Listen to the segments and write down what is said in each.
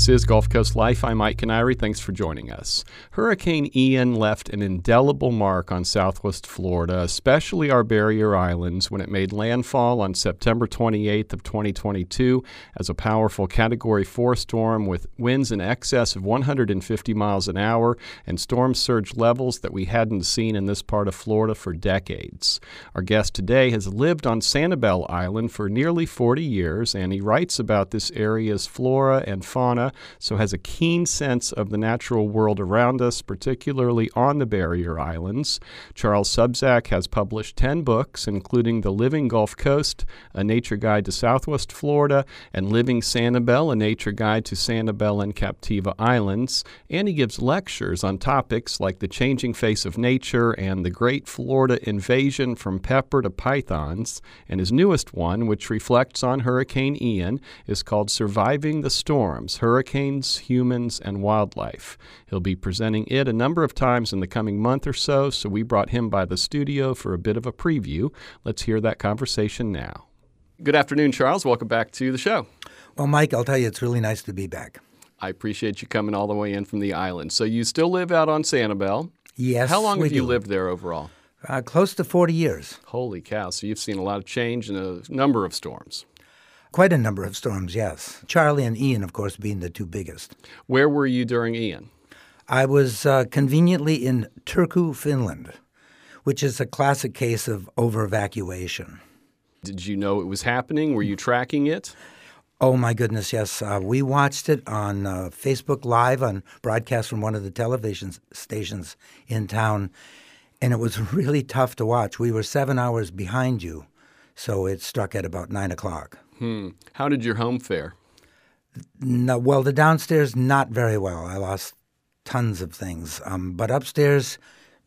This is Gulf Coast Life. I'm Mike Kiniry. Thanks for joining us. Hurricane Ian left an indelible mark on southwest Florida, especially our barrier islands, when it made landfall on September 28th of 2022 as a powerful Category 4 storm with winds in excess of 150 miles an hour and storm surge levels that we hadn't seen in this part of Florida for decades. Our guest today has lived on Sanibel Island for nearly 40 years, and he writes about this area's flora and fauna so has a keen sense of the natural world around us, particularly on the barrier islands. Charles Sobczak has published 10 books, including The Living Gulf Coast, A Nature Guide to Southwest Florida, and Living Sanibel, A Nature Guide to Sanibel and Captiva Islands. And he gives lectures on topics like the changing face of nature and the great Florida invasion from pepper to pythons. And his newest one, which reflects on Hurricane Ian, is called Surviving the Storms hurricanes, humans, and wildlife. He'll be presenting it a number of times in the coming month or so, so we brought him by the studio for a bit of a preview. Let's hear that conversation now. Good afternoon, Charles. Welcome back to the show. Well, Mike, I'll tell you, it's really nice to be back. I appreciate you coming all the way in from the island. So you still live out on Sanibel. Yes. How long have do. you lived there overall? Uh, close to 40 years. Holy cow. So you've seen a lot of change in a number of storms. Quite a number of storms, yes. Charley and Ian, of course, being the two biggest. Where were you during Ian? I was uh, conveniently in Turku, Finland, which is a classic case of over evacuation. Did you know it was happening? Were you tracking it? Oh my goodness, yes. Uh, we watched it on uh, Facebook Live on broadcast from one of the television stations in town, and it was really tough to watch. We were seven hours behind you, so it struck at about nine o'clock. Hmm. How did your home fare? No, well, the downstairs not very well. I lost tons of things, um, but upstairs,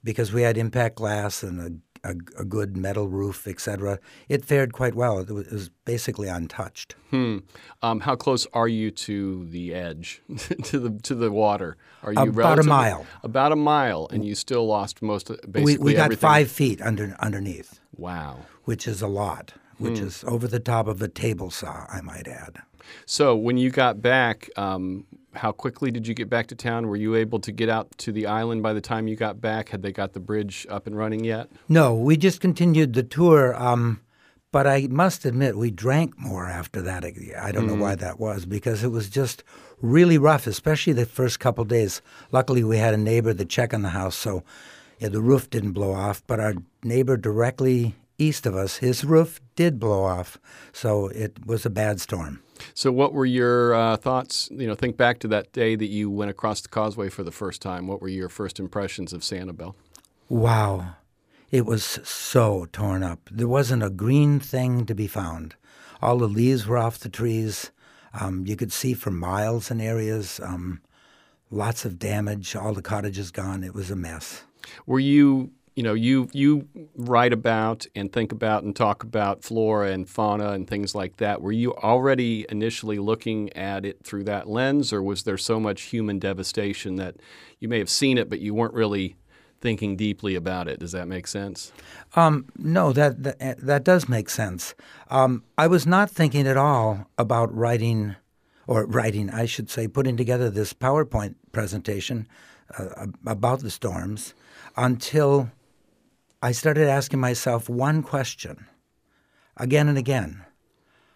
because we had impact glass and a, a, a good metal roof, etc., it fared quite well. It was, it was basically untouched. Hmm. Um, how close are you to the edge, to the to the water? Are you about a mile? About a mile, and you still lost most of basically We, we got everything. five feet under underneath. Wow. Which is a lot which mm. is over the top of a table saw, I might add. So, when you got back, um, how quickly did you get back to town? Were you able to get out to the island by the time you got back? Had they got the bridge up and running yet? No, we just continued the tour. Um, but I must admit, we drank more after that. I don't mm. know why mm. that was because it was just really rough, especially the first couple days. Luckily, we had a neighbor that checked on the house, so yeah, the roof didn't blow off. But our neighbor directly east of us, his roof did blow off, so it was a bad storm. So, what were your uh, thoughts? You know, think back to that day that you went across the causeway for the first time. What were your first impressions of Sanibel? Wow, it was so torn up. There wasn't a green thing to be found. All the leaves were off the trees. Um, you could see for miles in areas. Um, lots of damage. All the cottages gone. It was a mess. Were you you know, you you write about and think about and talk about flora and fauna and things like that. Were you already initially looking at it through that lens, or was there so much human devastation that you may have seen it, but you weren't really thinking deeply about it? Does that make sense? Um, no, that, that, that does make sense. Um, I was not thinking at all about writing, or writing, I should say, putting together this PowerPoint presentation uh, about the storms until I started asking myself one question again and again.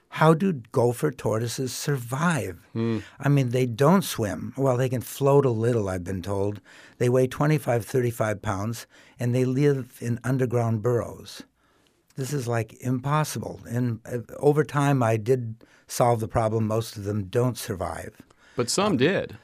How do gopher tortoises survive? Mm. I mean, they don't swim. Well, they can float a little, I've been told. They weigh 25, 35 pounds, and they live in underground burrows. This is like impossible. And uh, over time, I did solve the problem. Most of them don't survive. But some uh, did.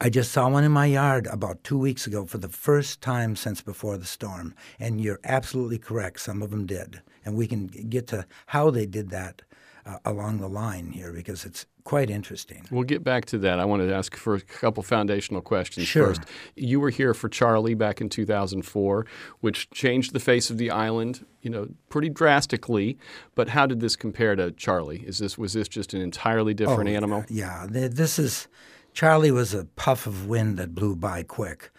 I just saw one in my yard about two weeks ago for the first time since before the storm. And you're absolutely correct. Some of them did. And we can get to how they did that uh, along the line here because it's quite interesting. We'll get back to that. I wanted to ask for a couple foundational questions sure. first. You were here for Charley back in 2004, which changed the face of the island, you know, pretty drastically. But how did this compare to Charley? Is this was this just an entirely different oh, animal? Yeah, this is Charley was a puff of wind that blew by quick.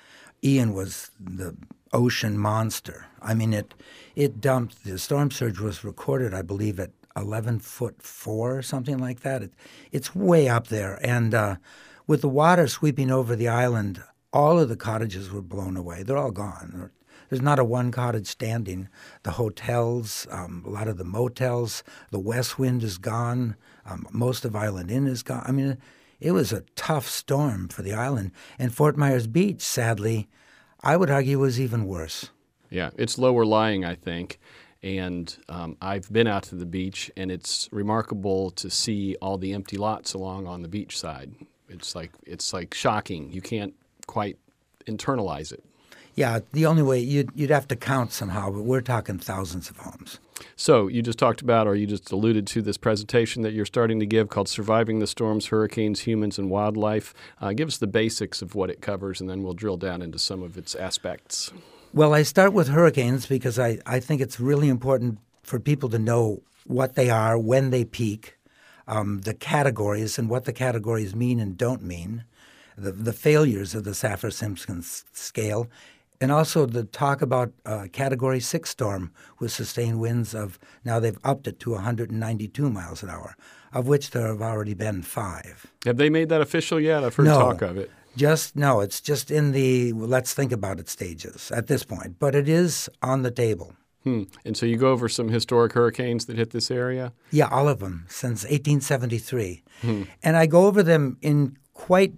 Ian was the ocean monster. I mean, it it dumped. The storm surge was recorded, I believe, at 11 foot four something like that. It, it's way up there. And uh, with the water sweeping over the island, all of the cottages were blown away. They're all gone. There's not a one cottage standing. The hotels, um, a lot of the motels, the West Wind is gone. Um, most of Island Inn is gone. I mean, it was a tough storm for the island. And Fort Myers Beach, sadly, I would argue was even worse. Yeah, it's lower lying, I think. And um, I've been out to the beach, and it's remarkable to see all the empty lots along on the beach side. It's like it's like shocking. You can't quite internalize it. Yeah, the only way you'd, you'd have to count somehow, but we're talking thousands of homes. So you just talked about, or you just alluded to this presentation that you're starting to give called "Surviving the Storms: Hurricanes, Humans, and Wildlife." Uh, give us the basics of what it covers, and then we'll drill down into some of its aspects. Well, I start with hurricanes because I, I think it's really important for people to know what they are, when they peak, um, the categories, and what the categories mean and don't mean, the, the failures of the Saffir Simpson scale, and also the talk about uh, Category 6 storm with sustained winds of now they've upped it to 192 miles an hour, of which there have already been five. Have they made that official yet? I've heard no, talk of it. Just no, it's just in the let's think about it stages at this point, but it is on the table. Hmm. And so you go over some historic hurricanes that hit this area? Yeah, all of them since 1873. Hmm. And I go over them in quite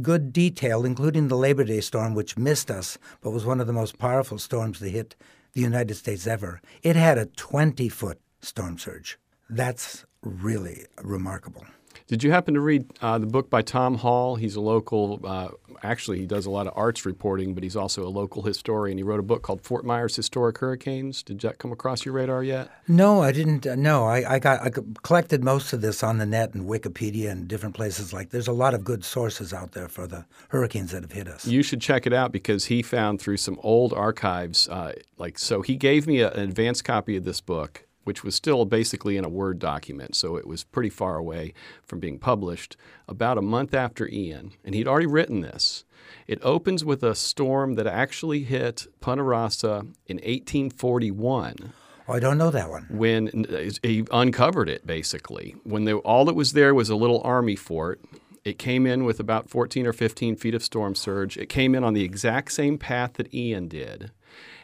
good detail, including the Labor Day storm, which missed us, but was one of the most powerful storms to hit the United States ever. It had a 20 foot storm surge. That's really remarkable. Did you happen to read uh, the book by Tom Hall? He's a local, uh, actually, he does a lot of arts reporting, but he's also a local historian. He wrote a book called Fort Myers Historic Hurricanes. Did that come across your radar yet? No, I didn't. Uh, no, I, I, got I collected most of this on the net and Wikipedia and different places. Like, there's a lot of good sources out there for the hurricanes that have hit us. You should check it out because he found through some old archives, uh, like, so he gave me a, an advance copy of this book which was still basically in a Word document, so it was pretty far away from being published, about a month after Ian. And he'd already written this. It opens with a storm that actually hit Punta Rassa in 1841. Oh, I don't know that one. When he uncovered it, basically. When they, all that was there was a little army fort. It came in with about 14 or 15 feet of storm surge. It came in on the exact same path that Ian did.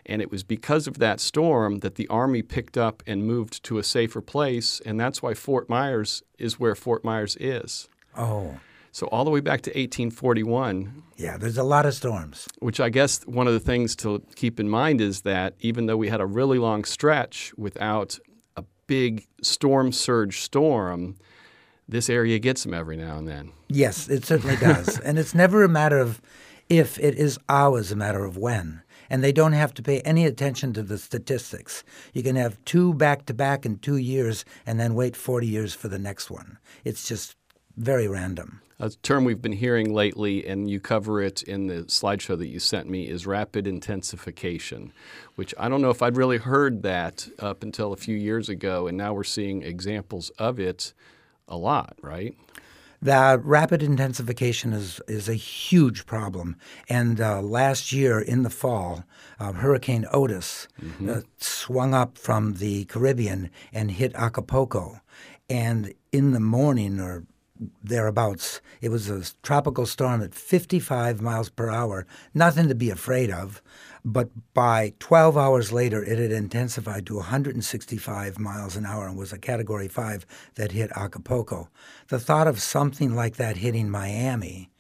And it was because of that storm that the Army picked up and moved to a safer place. And that's why Fort Myers is where Fort Myers is. Oh. So all the way back to 1841. Yeah, there's a lot of storms. Which I guess one of the things to keep in mind is that even though we had a really long stretch without a big storm surge storm, this area gets them every now and then. Yes, it certainly does. and it's never a matter of if, it is always a matter of when and they don't have to pay any attention to the statistics. You can have two back to back in two years and then wait 40 years for the next one. It's just very random. A term we've been hearing lately, and you cover it in the slideshow that you sent me, is rapid intensification, which I don't know if I'd really heard that up until a few years ago, and now we're seeing examples of it a lot, right? The rapid intensification is, is a huge problem. And uh, last year in the fall, uh, Hurricane Otis mm-hmm. uh, swung up from the Caribbean and hit Acapulco. And in the morning or thereabouts, it was a tropical storm at 55 miles per hour. Nothing to be afraid of. But by 12 hours later, it had intensified to 165 miles an hour and was a Category 5 that hit Acapulco. The thought of something like that hitting Miami,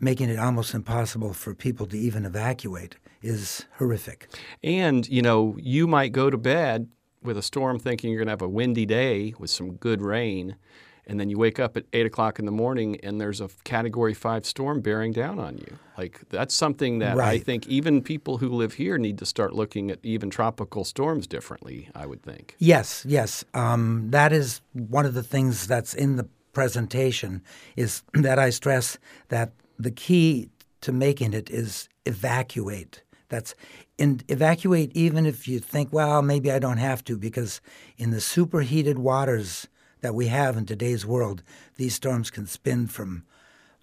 making it almost impossible for people to even evacuate, is horrific. And, you know, you might go to bed with a storm thinking you're going to have a windy day with some good rain and then you wake up at eight o'clock in the morning and there's a category five storm bearing down on you. Like that's something that right. I think even people who live here need to start looking at even tropical storms differently, I would think. Yes, yes. Um, that is one of the things that's in the presentation is that I stress that the key to making it is evacuate. That's and evacuate even if you think, well, maybe I don't have to, because in the superheated waters that we have in today's world, these storms can spin from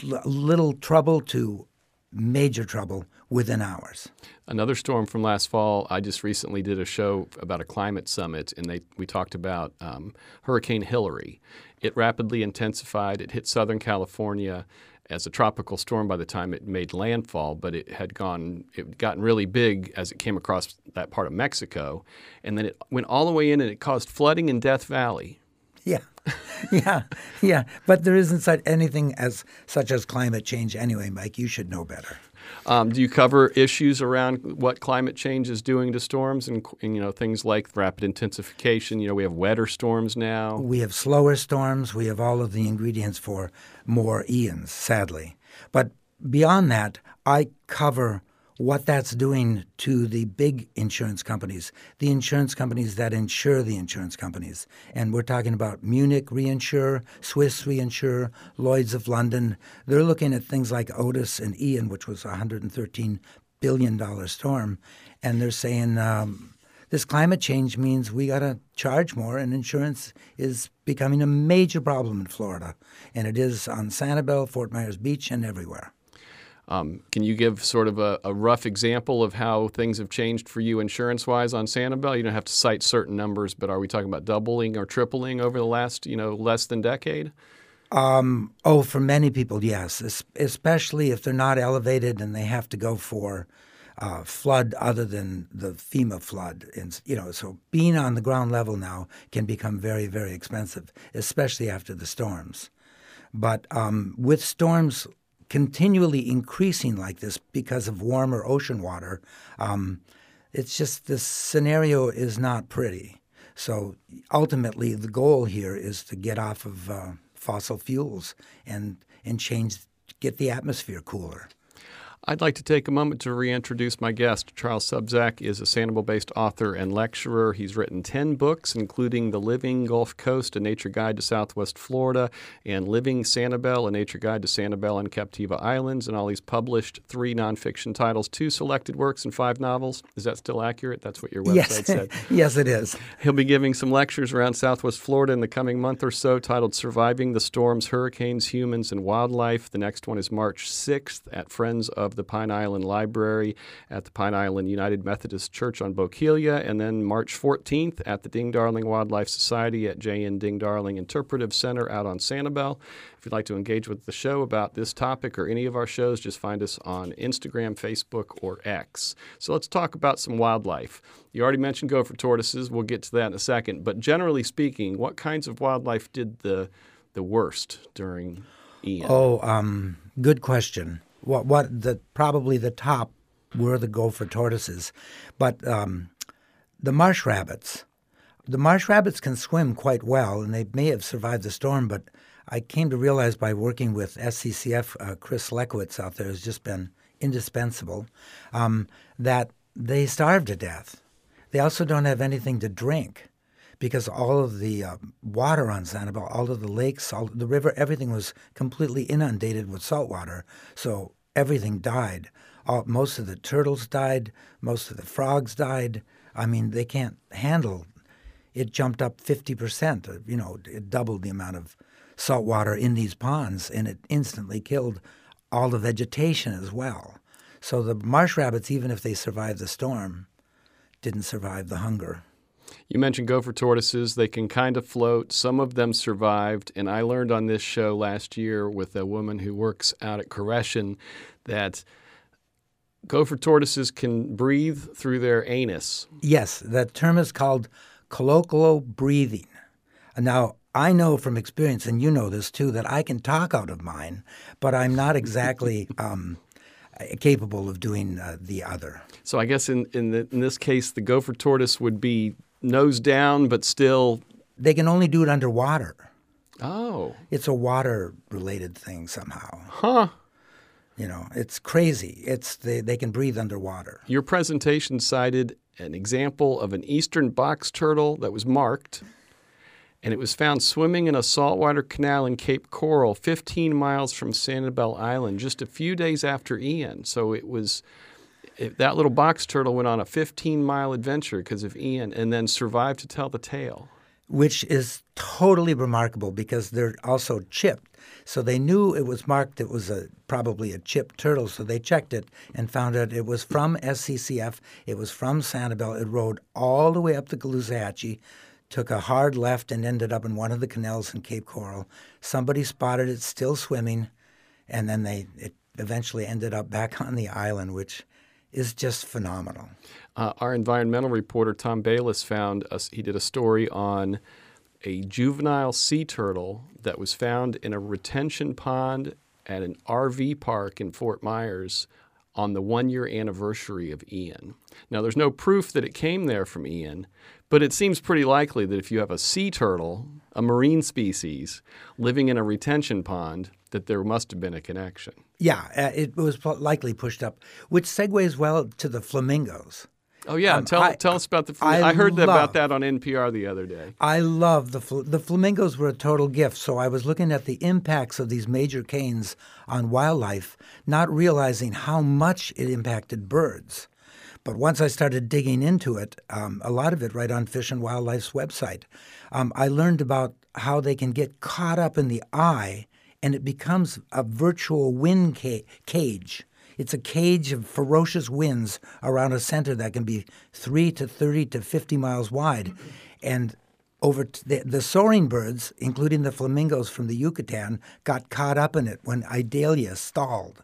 l- little trouble to major trouble within hours. Another storm from last fall. I just recently did a show about a climate summit, and they we talked about um, Hurricane Hilary. It rapidly intensified. It hit Southern California as a tropical storm by the time it made landfall, but it had gone it had gotten really big as it came across that part of Mexico, and then it went all the way in, and it caused flooding in Death Valley. Yeah, yeah, yeah. But there isn't such anything as such as climate change anyway, Mike. You should know better. Um, do you cover issues around what climate change is doing to storms and, and, you know things like rapid intensification? You know, we have wetter storms now. We have slower storms. We have all of the ingredients for more Ians, sadly. But beyond that, I cover what that's doing to the big insurance companies, the insurance companies that insure the insurance companies. And we're talking about Munich Reinsure, Swiss Reinsure, Lloyd's of London. They're looking at things like Otis and Ian, which was a $113 billion storm. And they're saying um, this climate change means we got to charge more, and insurance is becoming a major problem in Florida. And it is on Sanibel, Fort Myers Beach, and everywhere. Um, can you give sort of a, a, rough example of how things have changed for you insurance wise on Sanibel? You don't have to cite certain numbers, but are we talking about doubling or tripling over the last, you know, less than decade? Um, oh, for many people, yes, especially if they're not elevated and they have to go for uh, flood other than the FEMA flood. And, you know, so being on the ground level now can become very, very expensive, especially after the storms. But um, with storms continually increasing like this because of warmer ocean water, um, it's just this scenario is not pretty. So ultimately, the goal here is to get off of uh, fossil fuels and and change, get the atmosphere cooler. I'd like to take a moment to reintroduce my guest. Charles Sobczak is a Sanibel based author and lecturer. He's written 10 books, including The Living Gulf Coast, A Nature Guide to Southwest Florida, and Living Sanibel, A Nature Guide to Sanibel and Captiva Islands. And all he's published three nonfiction titles, two selected works, and five novels. Is that still accurate? That's what your website yes. said. yes, it is. He'll be giving some lectures around Southwest Florida in the coming month or so titled Surviving the Storms, Hurricanes, Humans, and Wildlife. The next one is March 6th at Friends of of the Pine Island Library at the Pine Island United Methodist Church on Bokeelia, and then March 14th at the Ding Darling Wildlife Society at J.N. Ding Darling Interpretive Center out on Sanibel. If you'd like to engage with the show about this topic or any of our shows, just find us on Instagram, Facebook, or X. So let's talk about some wildlife. You already mentioned gopher tortoises. We'll get to that in a second. But generally speaking, what kinds of wildlife did the the worst during Ian? Oh, um, good question what what the probably the top were the gopher tortoises, but um, the marsh rabbits. The marsh rabbits can swim quite well, and they may have survived the storm. But I came to realize by working with SCCF, uh, Chris Lechowicz out there has just been indispensable. Um, that they starve to death. They also don't have anything to drink because all of the uh, water on Sanibel, all of the lakes, all the river, everything was completely inundated with salt water. So everything died. All, most of the turtles died. Most of the frogs died. I mean, they can't handle. It jumped up fifty percent. Uh, you know, it doubled the amount of salt water in these ponds, and it instantly killed all the vegetation as well. So the marsh rabbits, even if they survived the storm, didn't survive the hunger. You mentioned gopher tortoises. They can kind of float. Some of them survived. And I learned on this show last year with a woman who works out at Koreshan that gopher tortoises can breathe through their anus. Yes, that term is called cloacal breathing. Now, I know from experience, and you know this too, that I can talk out of mine, but I'm not exactly um, capable of doing uh, the other. So I guess in in, the, in this case, the gopher tortoise would be nose down, but still. They can only do it underwater. Oh. It's a water related thing somehow. Huh. You know, it's crazy. It's they, they can breathe underwater. Your presentation cited an example of an eastern box turtle that was marked, and it was found swimming in a saltwater canal in Cape Coral, 15 miles from Sanibel Island, just a few days after Ian. So it was that little box turtle went on a 15 mile adventure because of Ian and then survived to tell the tale. which is totally remarkable because they're also chipped. So they knew it was marked it was a probably a chipped turtle, so they checked it and found out it was from SCCF, it was from Sanibel. It rode all the way up the Caloosahatchee, took a hard left and ended up in one of the canals in Cape Coral. Somebody spotted it still swimming, and then they it eventually ended up back on the island, which is just phenomenal. Uh, our environmental reporter Tom Bayliss found us. He did a story on a juvenile sea turtle that was found in a retention pond at an RV park in Fort Myers on the one year anniversary of Ian. Now, there's no proof that it came there from Ian, but it seems pretty likely that if you have a sea turtle, a marine species, living in a retention pond, that there must have been a connection. Yeah, uh, it was likely pushed up, which segues well to the flamingos. Oh yeah, um, tell I, tell us about the. I, I heard love, about that on NPR the other day. I love the the flamingos were a total gift. So I was looking at the impacts of these major canes on wildlife, not realizing how much it impacted birds. But once I started digging into it, um, a lot of it right on Fish and Wildlife's website, um, I learned about how they can get caught up in the eye, and it becomes a virtual wind ca- cage it's a cage of ferocious winds around a center that can be three to 30 to 50 miles wide. And over t- the, the, soaring birds, including the flamingos from the Yucatan, got caught up in it when Idalia stalled.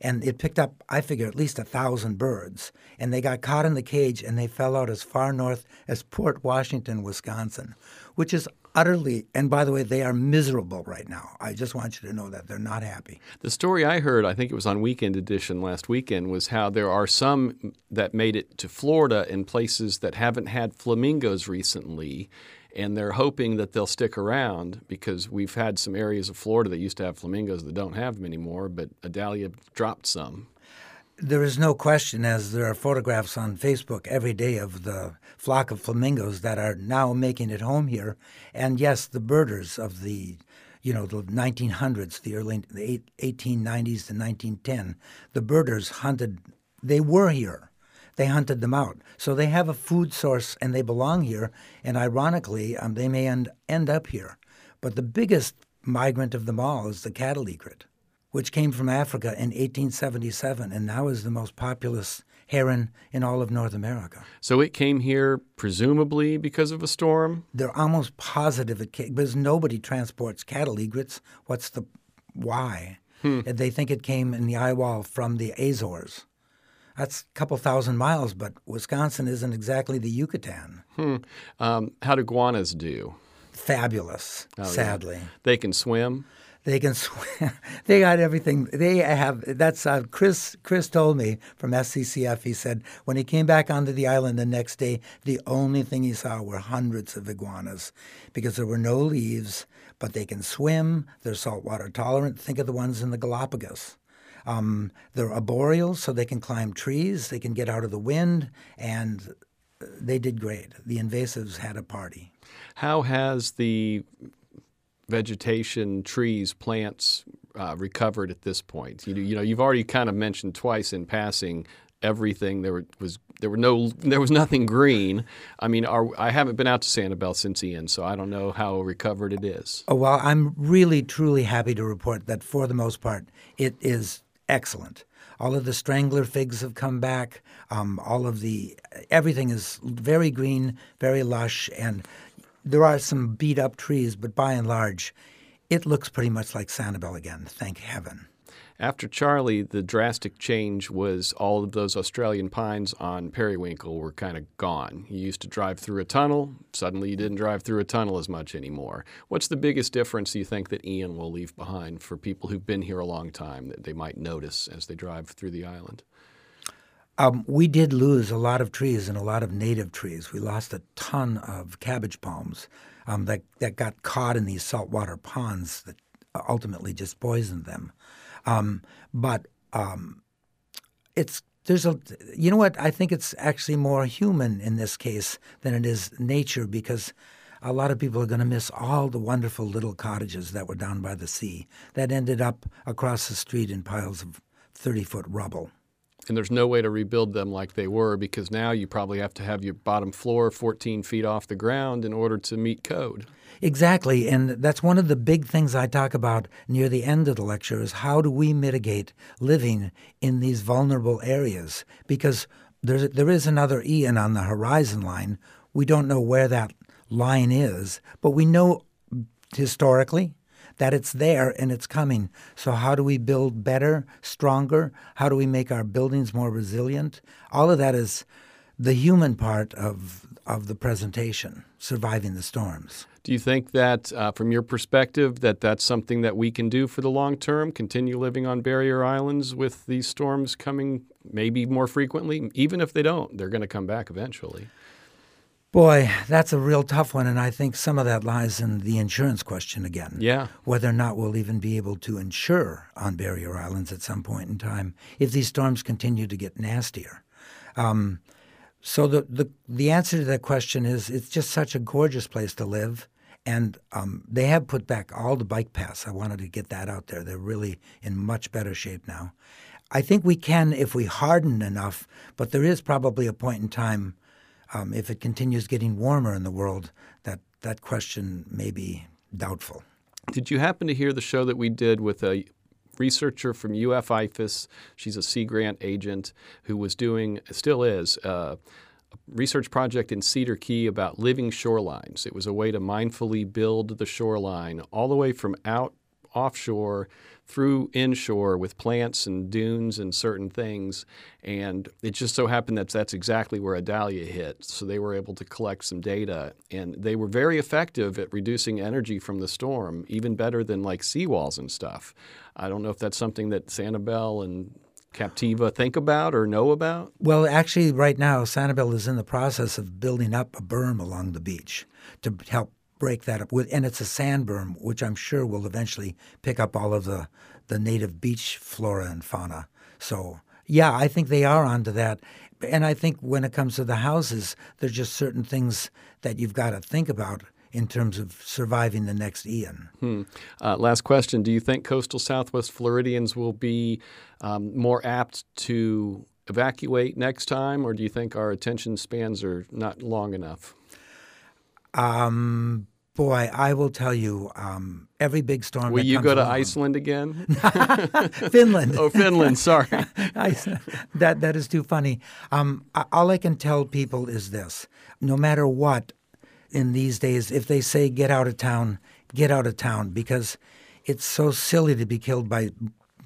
And it picked up, I figure, at least a thousand birds. And they got caught in the cage and they fell out as far north as Port Washington, Wisconsin, which is utterly, and by the way, they are miserable right now. I just want you to know that they're not happy. The story I heard, I think it was on Weekend Edition last weekend, was how there are some that made it to Florida in places that haven't had flamingos recently. And they're hoping that they'll stick around because we've had some areas of Florida that used to have flamingos that don't have them anymore, but Idalia dropped some. There is no question, as there are photographs on Facebook every day of the flock of flamingos that are now making it home here. And yes, the birders of the you know, the 1900s, the early the 1890s to 1910, the birders hunted. They were here. They hunted them out. So they have a food source and they belong here. And ironically, um, they may end, end up here. But the biggest migrant of them all is the cattle egret which came from Africa in 1877 and now is the most populous heron in all of North America. So it came here presumably because of a storm? They're almost positive it came because nobody transports cattle egrets. What's the why? Hmm. They think it came in the eye wall from the Azores. That's a couple thousand miles, but Wisconsin isn't exactly the Yucatan. Hmm. Um, how do iguanas do? Fabulous, oh, sadly. Yeah. They can swim? They can swim. they got everything. They have. That's uh, Chris. Chris told me from SCCF. He said when he came back onto the island the next day, the only thing he saw were hundreds of iguanas, because there were no leaves. But they can swim. They're saltwater tolerant. Think of the ones in the Galapagos. Um, they're arboreal, so they can climb trees. They can get out of the wind, and they did great. The invasives had a party. How has the vegetation, trees, plants uh, recovered at this point? You, you know, you've already kind of mentioned twice in passing everything. There was there were no there was nothing green. I mean, I haven't been out to Sanibel since Ian, so I don't know how recovered it is. Oh well, I'm really truly happy to report that for the most part it is excellent. All of the strangler figs have come back. Um, all of the everything is very green, very lush, and there are some beat up trees, but by and large, it looks pretty much like Sanibel again, thank heaven. After Charley, the drastic change was all of those Australian pines on Periwinkle were kind of gone. You used to drive through a tunnel, suddenly you didn't drive through a tunnel as much anymore. What's the biggest difference you think that Ian will leave behind for people who've been here a long time that they might notice as they drive through the island? Um, we did lose a lot of trees and a lot of native trees. We lost a ton of cabbage palms um, that that got caught in these saltwater ponds that ultimately just poisoned them. Um, but um, it's there's a you know what I think it's actually more human in this case than it is nature because a lot of people are going to miss all the wonderful little cottages that were down by the sea that ended up across the street in piles of 30 foot rubble. And there's no way to rebuild them like they were because now you probably have to have your bottom floor 14 feet off the ground in order to meet code. Exactly, and that's one of the big things I talk about near the end of the lecture is how do we mitigate living in these vulnerable areas because there's there is another Ian on the horizon line. We don't know where that line is, but we know historically that it's there and it's coming. So, how do we build better, stronger? How do we make our buildings more resilient? All of that is the human part of, of the presentation, surviving the storms. Do you think that, uh, from your perspective, that that's something that we can do for the long term? Continue living on barrier islands with these storms coming maybe more frequently? Even if they don't, they're going to come back eventually. Boy, that's a real tough one, and I think some of that lies in the insurance question again. Yeah. Whether or not we'll even be able to insure on barrier islands at some point in time if these storms continue to get nastier. Um, so the, the the answer to that question is it's just such a gorgeous place to live, and um, they have put back all the bike paths. I wanted to get that out there. They're really in much better shape now. I think we can if we harden enough, but there is probably a point in time um, if it continues getting warmer in the world, that that question may be doubtful. Did you happen to hear the show that we did with a researcher from UF She's a Sea Grant agent who was doing, still is, uh, a research project in Cedar Key about living shorelines. It was a way to mindfully build the shoreline all the way from out offshore through inshore with plants and dunes and certain things. And it just so happened that that's exactly where Idalia hit. So they were able to collect some data. And they were very effective at reducing energy from the storm, even better than like seawalls and stuff. I don't know if that's something that Sanibel and Captiva think about or know about? Well, actually, right now, Sanibel is in the process of building up a berm along the beach to help break that up with, and it's a sand berm, which I'm sure will eventually pick up all of the the native beach flora and fauna. So yeah, I think they are onto that. And I think when it comes to the houses, there's just certain things that you've got to think about in terms of surviving the next Ian. Hmm. Uh, last question: Do you think coastal Southwest Floridians will be um, more apt to evacuate next time, or do you think our attention spans are not long enough? Um, Boy, I will tell you, um, every big storm. Will you go to along, Iceland again? Finland. oh, Finland. Sorry. that that is too funny. Um, all I can tell people is this: no matter what, in these days, if they say get out of town, get out of town because it's so silly to be killed by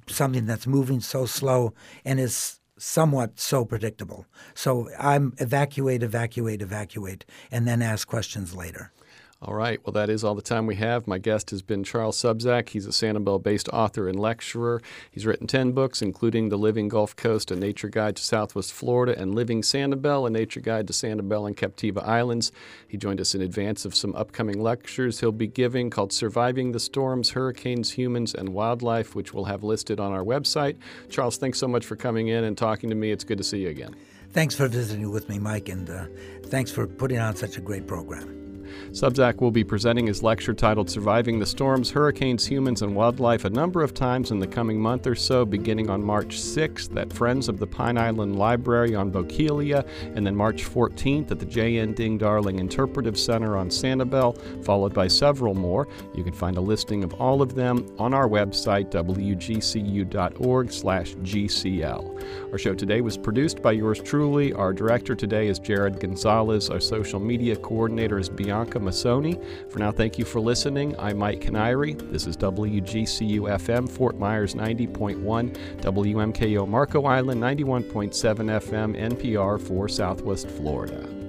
something that's moving so slow and is somewhat so predictable. So I'm evacuate, evacuate, evacuate, and then ask questions later. All right. Well, that is all the time we have. My guest has been Charles Sobczak. He's a Sanibel based author and lecturer. He's written 10 books, including The Living Gulf Coast, A Nature Guide to Southwest Florida, and Living Sanibel, A Nature Guide to Sanibel and Captiva Islands. He joined us in advance of some upcoming lectures he'll be giving called Surviving the Storms, Hurricanes, Humans, and Wildlife, which we'll have listed on our website. Charles, thanks so much for coming in and talking to me. It's good to see you again. Thanks for visiting with me, Mike, and uh, thanks for putting on such a great program. Sobczak will be presenting his lecture titled Surviving the Storms, Hurricanes, Humans, and Wildlife a number of times in the coming month or so, beginning on March 6th at Friends of the Pine Island Library on Bokeelia, and then March 14th at the J.N. Ding Darling Interpretive Center on Sanibel, followed by several more. You can find a listing of all of them on our website, wgcu.org slash GCL. Our show today was produced by yours truly. Our director today is Jared Gonzalez. Our social media coordinator is Bianca Bianca Masoni. For now, thank you for listening. I'm Mike Kiniry. This is WGCU FM, Fort Myers 90.1, WMKO Marco Island 91.7 FM, NPR for Southwest Florida.